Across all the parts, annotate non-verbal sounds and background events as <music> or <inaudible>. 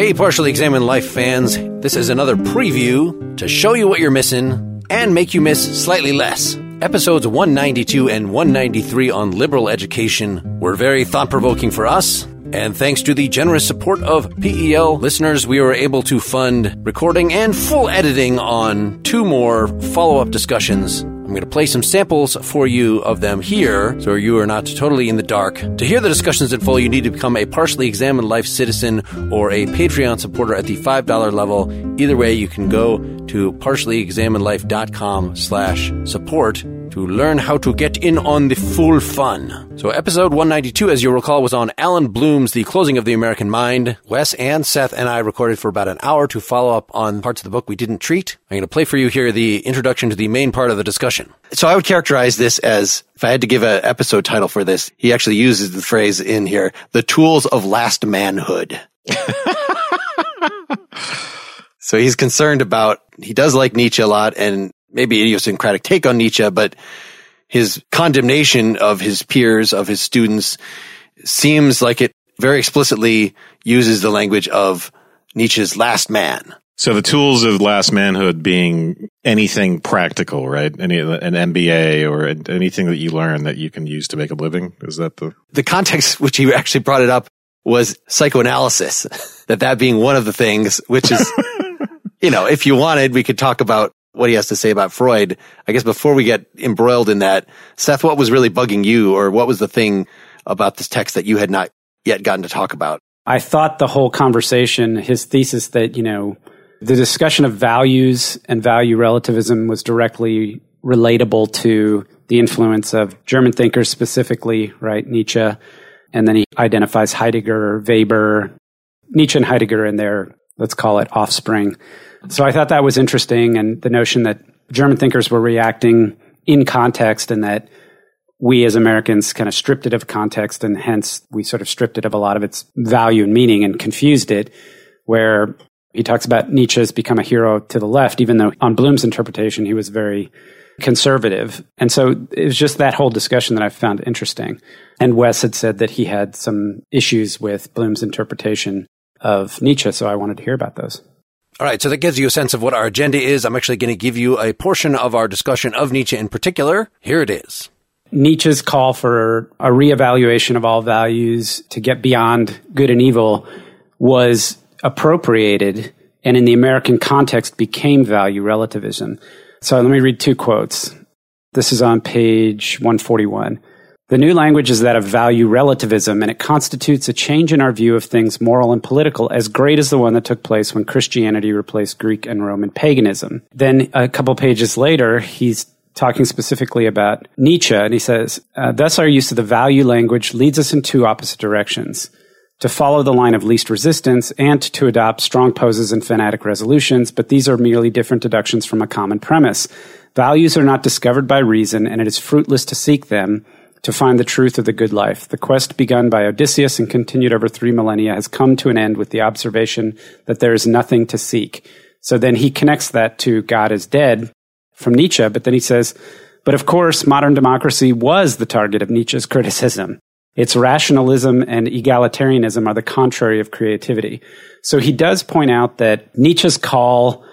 Hey, Partially Examined Life fans. This is another preview to show you what you're missing and make you miss slightly less. Episodes 192 and 193 on liberal education were very thought provoking for us. And thanks to the generous support of PEL listeners, we were able to fund recording and full editing on two more follow up discussions I'm going to play some samples for you of them here so you are not totally in the dark. To hear the discussions in full, you need to become a partially examined life citizen or a Patreon supporter at the $5 level. Either way, you can go to partiallyexaminedlife.com slash support to learn how to get in on the full fun. So episode 192, as you recall, was on Allan Bloom's The Closing of the American Mind. Wes and Seth and I recorded for about an hour to follow up on parts of the book we didn't treat. I'm going to play for you here the introduction to the main part of the discussion. So I would characterize this as, if I had to give an episode title for this, he actually uses the phrase in here, the tools of last manhood. <laughs> so he's concerned about, he does like Nietzsche a lot and maybe idiosyncratic take on Nietzsche, but his condemnation of his peers, of his students seems like it very explicitly uses the language of Nietzsche's last man. So the tools of last manhood being anything practical, right? Any an MBA or anything that you learn that you can use to make a living. Is that the the context which he actually brought it up was psychoanalysis. <laughs> that that being one of the things, which is, <laughs> you know, if you wanted, we could talk about what he has to say about Freud. I guess before we get embroiled in that, Seth, what was really bugging you or what was the thing about this text that you had not yet gotten to talk about? I thought the whole conversation, his thesis that, you know, the discussion of values and value relativism was directly relatable to the influence of German thinkers specifically, right? Nietzsche. And then he identifies Heidegger, Weber, Nietzsche and Heidegger in their, let's call it offspring. So I thought that was interesting and the notion that German thinkers were reacting in context and that we as Americans kind of stripped it of context and hence we sort of stripped it of a lot of its value and meaning and confused it where he talks about Nietzsche has become a hero to the left, even though on Bloom's interpretation, he was very conservative. And so it was just that whole discussion that I found interesting. And Wes had said that he had some issues with Bloom's interpretation of Nietzsche. So I wanted to hear about those. All right, so that gives you a sense of what our agenda is. I'm actually going to give you a portion of our discussion of Nietzsche in particular. Here it is. Nietzsche's call for a reevaluation of all values to get beyond good and evil was appropriated and in the American context became value relativism. So let me read two quotes. This is on page 141. The new language is that of value relativism, and it constitutes a change in our view of things moral and political as great as the one that took place when Christianity replaced Greek and Roman paganism. Then a couple pages later, he's talking specifically about Nietzsche, and he says, uh, Thus our use of the value language leads us in two opposite directions. To follow the line of least resistance and to adopt strong poses and fanatic resolutions, but these are merely different deductions from a common premise. Values are not discovered by reason, and it is fruitless to seek them to find the truth of the good life. The quest begun by Odysseus and continued over three millennia has come to an end with the observation that there is nothing to seek. So then he connects that to God is dead from Nietzsche, but then he says, but of course, modern democracy was the target of Nietzsche's criticism. Its rationalism and egalitarianism are the contrary of creativity. So he does point out that Nietzsche's call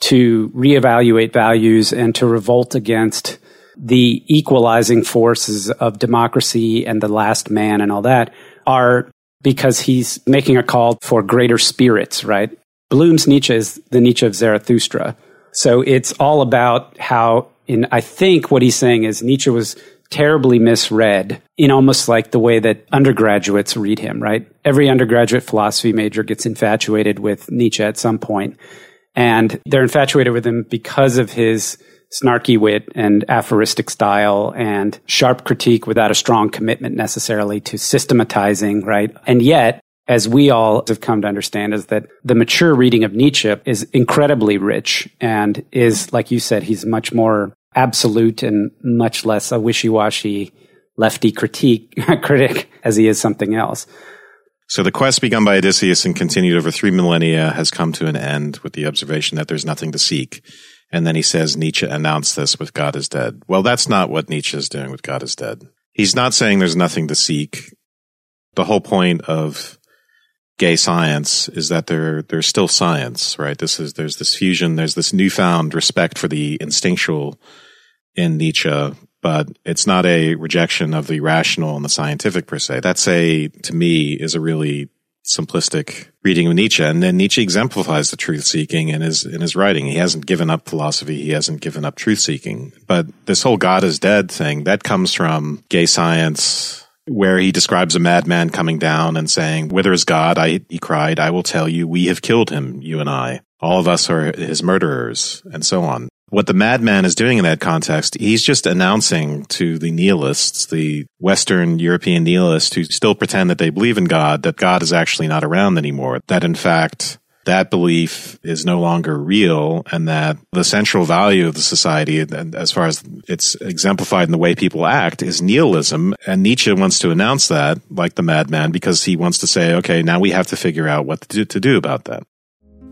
to reevaluate values and to revolt against the equalizing forces of democracy and the last man and all that are because he's making a call for greater spirits, right? Bloom's Nietzsche is the Nietzsche of Zarathustra. So it's all about how, in, I think what he's saying is Nietzsche was terribly misread in almost like the way that undergraduates read him, right? Every undergraduate philosophy major gets infatuated with Nietzsche at some point, and they're infatuated with him because of his snarky wit and aphoristic style and sharp critique without a strong commitment necessarily to systematizing, right? And yet, as we all have come to understand, is that the mature reading of Nietzsche is incredibly rich and is, like you said, he's much more absolute and much less a wishy-washy lefty critique <laughs> critic as he is something else. So the quest begun by Odysseus and continued over three millennia has come to an end with the observation that there's nothing to seek. And then he says Nietzsche announced this with God is dead. Well, that's not what Nietzsche is doing with God is dead. He's not saying there's nothing to seek. The whole point of gay science is that there there's still science, right? This is there's this fusion, there's this newfound respect for the instinctual in Nietzsche, but it's not a rejection of the rational and the scientific per se. That's a to me is a really simplistic reading of Nietzsche. And then Nietzsche exemplifies the truth seeking in his, in his writing. He hasn't given up philosophy. He hasn't given up truth seeking. But this whole God is dead thing, that comes from gay science, where he describes a madman coming down and saying, whither is God? I, he cried, I will tell you, we have killed him, you and I. All of us are his murderers and so on what the madman is doing in that context, he's just announcing to the nihilists, the Western European nihilists who still pretend that they believe in God, that God is actually not around anymore. That in fact, that belief is no longer real and that the central value of the society, as far as it's exemplified in the way people act, is nihilism. And Nietzsche wants to announce that, like the madman, because he wants to say, okay, now we have to figure out what to do, about that.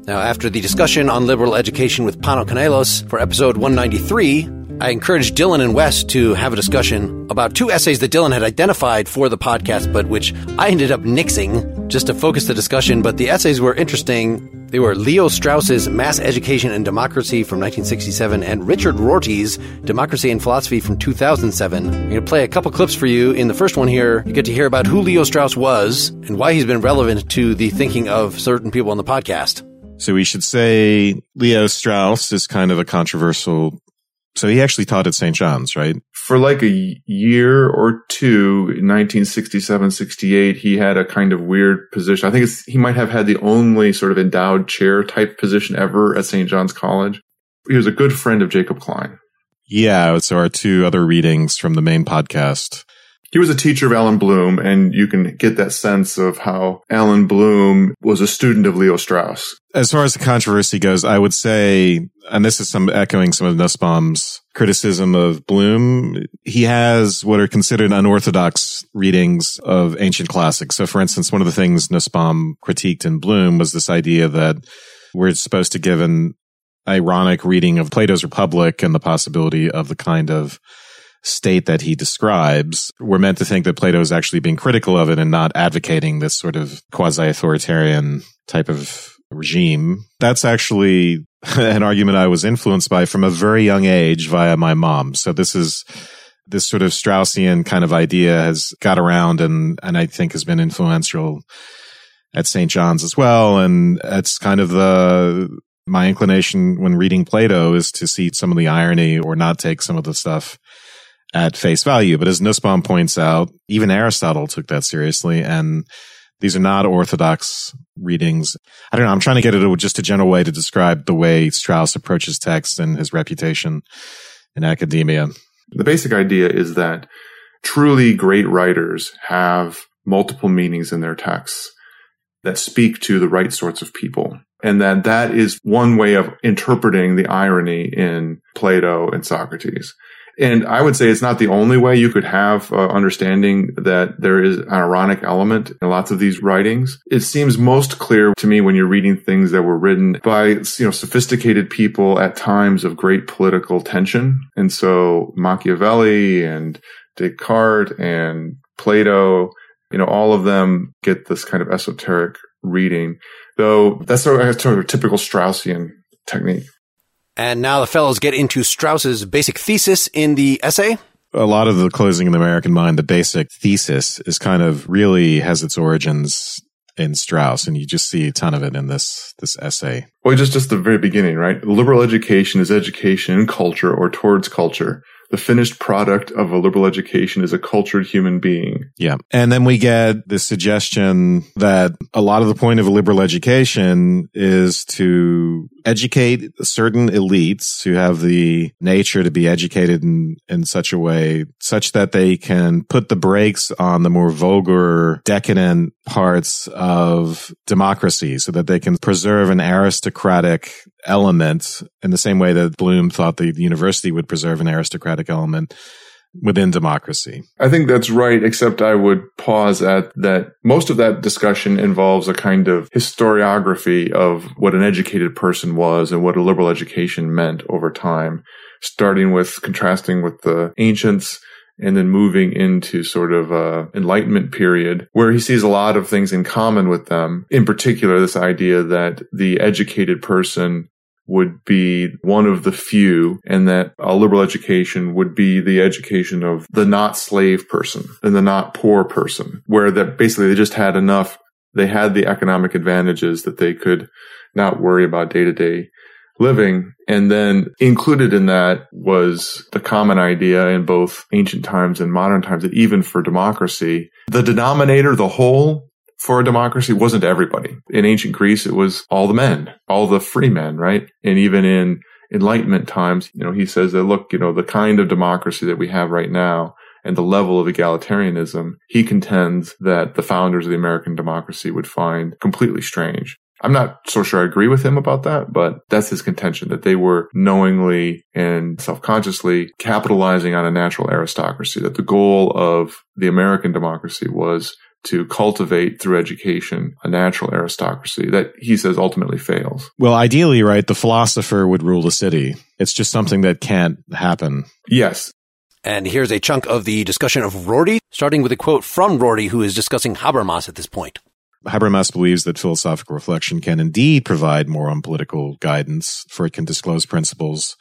Now, after the discussion on liberal education with Pano Kanelos for episode 193, I encouraged Dylan and Wes to have a discussion about two essays that Dylan had identified for the podcast, but which I ended up nixing just to focus the discussion. But the essays were interesting. They were Leo Strauss's Mass Education and Democracy from 1967 and Richard Rorty's Democracy and Philosophy from 2007. I'm going to play a couple clips for you. In the first one here, you get to hear about who Leo Strauss was and why he's been relevant to the thinking of certain people on the podcast. So we should say Leo Strauss is kind of a controversial. So he actually taught at St. John's, right? For like a year or two, 1967, 68, he had a kind of weird position. I think he might have had the only sort of endowed chair type position ever at St. John's College. He was a good friend of Jacob Klein. Yeah. So our two other readings from the main podcast he was a teacher of Allan Bloom, and you can get that sense of how Allan Bloom was a student of Leo Strauss. As far as the controversy goes, I would say, and this is some echoing some of Nussbaum's criticism of Bloom. He has what are considered unorthodox readings of ancient classics. So, for instance, one of the things Nussbaum critiqued in Bloom was this idea that we're supposed to give an ironic reading of Plato's Republic and the possibility of the kind of state that he describes, we're meant to think that Plato is actually being critical of it and not advocating this sort of quasi authoritarian type of regime. That's actually <laughs> an argument I was influenced by from a very young age via my mom. So this is this sort of Straussian kind of idea has got around and, and I think has been influential at St. John's as well. And it's kind of the, my inclination when reading Plato is to see some of the irony or not take some of the stuff at face value. But as Nussbaum points out, even Aristotle took that seriously. And these are not orthodox readings. I don't know. I'm trying to get it just a general way to describe the way Strauss approaches text and his reputation in academia. The basic idea is that truly great writers have multiple meanings in their texts that speak to the right sorts of people. And that that is one way of interpreting the irony in Plato and Socrates. And I would say it's not the only way you could have uh, understanding that there is an ironic element in lots of these writings. It seems most clear to me when you're reading things that were written by, you know, sophisticated people at times of great political tension. And so Machiavelli and Descartes and Plato, you know, all of them get this kind of esoteric reading, though that's sort of, sort of a typical Straussian technique. And now the fellows get into Strauss's basic thesis in the essay. A lot of the closing in the American mind, the basic thesis is kind of really has its origins in Strauss, and you just see a ton of it in this this essay. Well, just just the very beginning, right? Liberal education is education in culture or towards culture the finished product of a liberal education is a cultured human being. Yeah. And then we get the suggestion that a lot of the point of a liberal education is to educate certain elites who have the nature to be educated in, in such a way such that they can put the brakes on the more vulgar, decadent parts of democracy so that they can preserve an aristocratic element in the same way that Bloom thought the university would preserve an aristocratic element within democracy. I think that's right, except I would pause at that most of that discussion involves a kind of historiography of what an educated person was and what a liberal education meant over time, starting with contrasting with the ancients and then moving into sort of a enlightenment period where he sees a lot of things in common with them. In particular, this idea that the educated person would be one of the few and that a liberal education would be the education of the not slave person and the not poor person where that basically they just had enough they had the economic advantages that they could not worry about day to day living. And then included in that was the common idea in both ancient times and modern times that even for democracy, the denominator, the whole for a democracy wasn't everybody. In ancient Greece, it was all the men, all the free men, right? And even in Enlightenment times, you know, he says that, look, you know, the kind of democracy that we have right now and the level of egalitarianism, he contends that the founders of the American democracy would find completely strange. I'm not so sure I agree with him about that, but that's his contention that they were knowingly and self-consciously capitalizing on a natural aristocracy, that the goal of the American democracy was to cultivate through education a natural aristocracy that he says ultimately fails. Well, ideally, right, the philosopher would rule the city. It's just something that can't happen. Yes. And here's a chunk of the discussion of Rorty, starting with a quote from Rorty, who is discussing Habermas at this point. Habermas believes that philosophical reflection can indeed provide more on political guidance, for it can disclose principles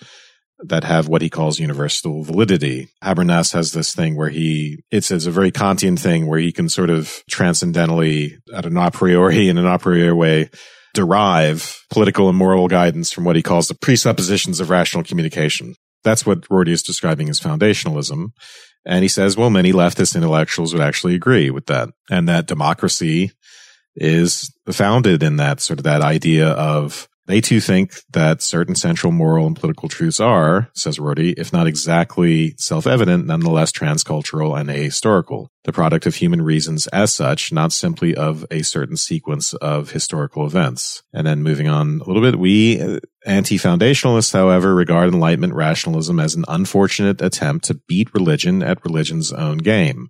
that have what he calls universal validity. Habermas has this thing where he, it's, it's a very Kantian thing where he can sort of transcendentally, at an a priori, in an a priori way, derive political and moral guidance from what he calls the presuppositions of rational communication. That's what Rorty is describing as foundationalism. And he says, well, many leftist intellectuals would actually agree with that. And that democracy is founded in that sort of that idea of they too think that certain central moral and political truths are, says Rorty, if not exactly self-evident, nonetheless transcultural and ahistorical, the product of human reasons as such, not simply of a certain sequence of historical events. And then moving on a little bit, we uh, anti-foundationalists, however, regard Enlightenment rationalism as an unfortunate attempt to beat religion at religion's own game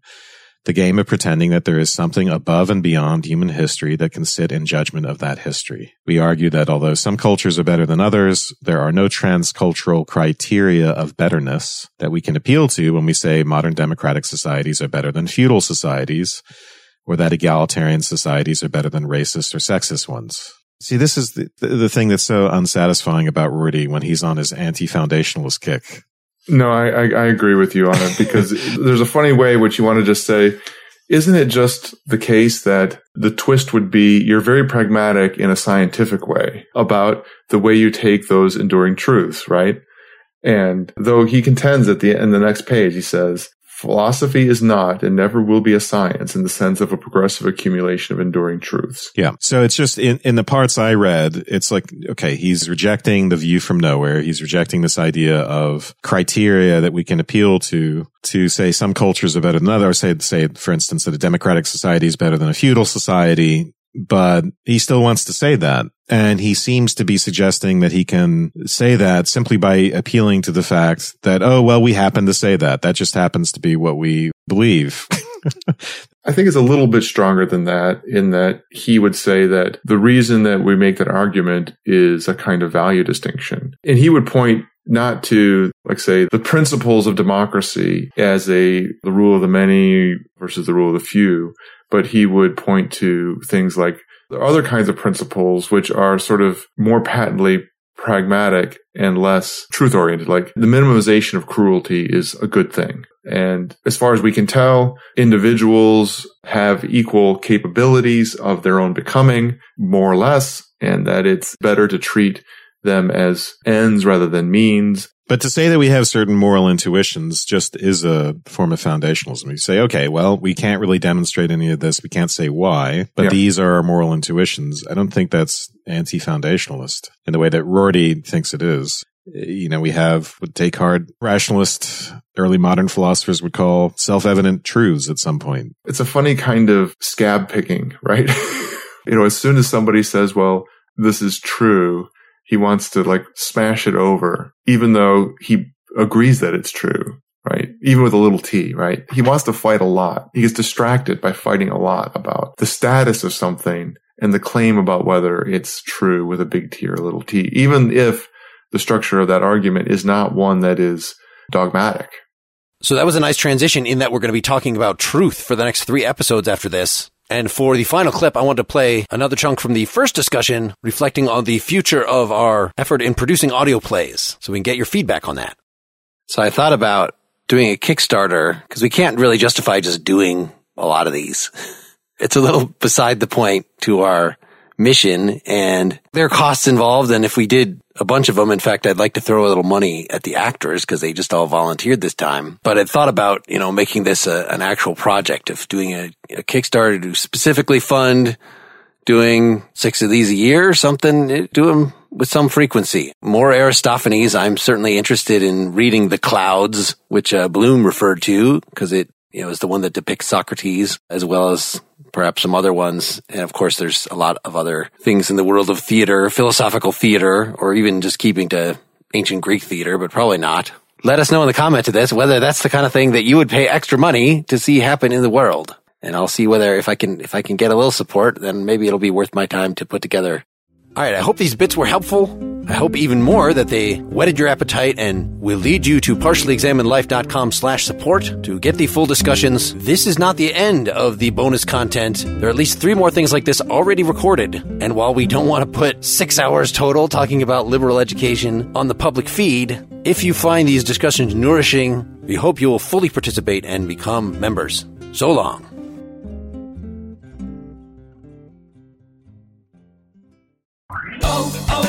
the game of pretending that there is something above and beyond human history that can sit in judgment of that history. We argue that although some cultures are better than others, there are no transcultural criteria of betterness that we can appeal to when we say modern democratic societies are better than feudal societies, or that egalitarian societies are better than racist or sexist ones. See, this is the, the thing that's so unsatisfying about Rorty when he's on his anti-foundationalist kick. No, I, I, I agree with you on it because <laughs> there's a funny way which you want to just say, isn't it just the case that the twist would be you're very pragmatic in a scientific way about the way you take those enduring truths, right? And though he contends at the in the next page, he says, Philosophy is not and never will be a science in the sense of a progressive accumulation of enduring truths. Yeah. So it's just in, in the parts I read, it's like, okay, he's rejecting the view from nowhere. He's rejecting this idea of criteria that we can appeal to, to say some cultures are better than others. Say, say, for instance, that a democratic society is better than a feudal society but he still wants to say that. And he seems to be suggesting that he can say that simply by appealing to the fact that, oh, well, we happen to say that. That just happens to be what we believe. <laughs> I think it's a little bit stronger than that in that he would say that the reason that we make that argument is a kind of value distinction. And he would point not to like say the principles of democracy as a the rule of the many versus the rule of the few but he would point to things like other kinds of principles which are sort of more patently pragmatic and less truth oriented. Like the minimization of cruelty is a good thing. And as far as we can tell, individuals have equal capabilities of their own becoming, more or less, and that it's better to treat them as ends rather than means. But to say that we have certain moral intuitions just is a form of foundationalism. You say, okay, well, we can't really demonstrate any of this. We can't say why, but yeah. these are our moral intuitions. I don't think that's anti-foundationalist in the way that Rorty thinks it is. You know, we have what Descartes, rationalist, early modern philosophers would call self-evident truths at some point. It's a funny kind of scab picking, right? <laughs> you know, as soon as somebody says, well, this is true, he wants to like smash it over, even though he agrees that it's true, right? Even with a little t, right? He wants to fight a lot. He gets distracted by fighting a lot about the status of something and the claim about whether it's true with a big T or a little t, even if the structure of that argument is not one that is dogmatic. So that was a nice transition in that we're going to be talking about truth for the next three episodes after this. And for the final clip, I want to play another chunk from the first discussion reflecting on the future of our effort in producing audio plays. So we can get your feedback on that. So I thought about doing a Kickstarter because we can't really justify just doing a lot of these. <laughs> It's a little beside the point to our mission and there are costs involved. And if we did a bunch of them, in fact, I'd like to throw a little money at the actors because they just all volunteered this time. But I thought about, you know, making this a, an actual project of doing a, a Kickstarter to specifically fund doing six of these a year or something, do them with some frequency. More Aristophanes. I'm certainly interested in reading The Clouds, which uh, Bloom referred to because it, you know, is the one that depicts Socrates as well as perhaps some other ones. And of course, there's a lot of other things in the world of theater, philosophical theater, or even just keeping to ancient Greek theater, but probably not. Let us know in the comment to this whether that's the kind of thing that you would pay extra money to see happen in the world. And I'll see whether if I can if I can get a little support, then maybe it'll be worth my time to put together. All right, I hope these bits were helpful. I hope even more that they whetted your appetite and will lead you to partiallyexaminedlife.com slash support to get the full discussions. This is not the end of the bonus content. There are at least three more things like this already recorded. And while we don't want to put six hours total talking about liberal education on the public feed, if you find these discussions nourishing, we hope you will fully participate and become members. So long. Oh, oh.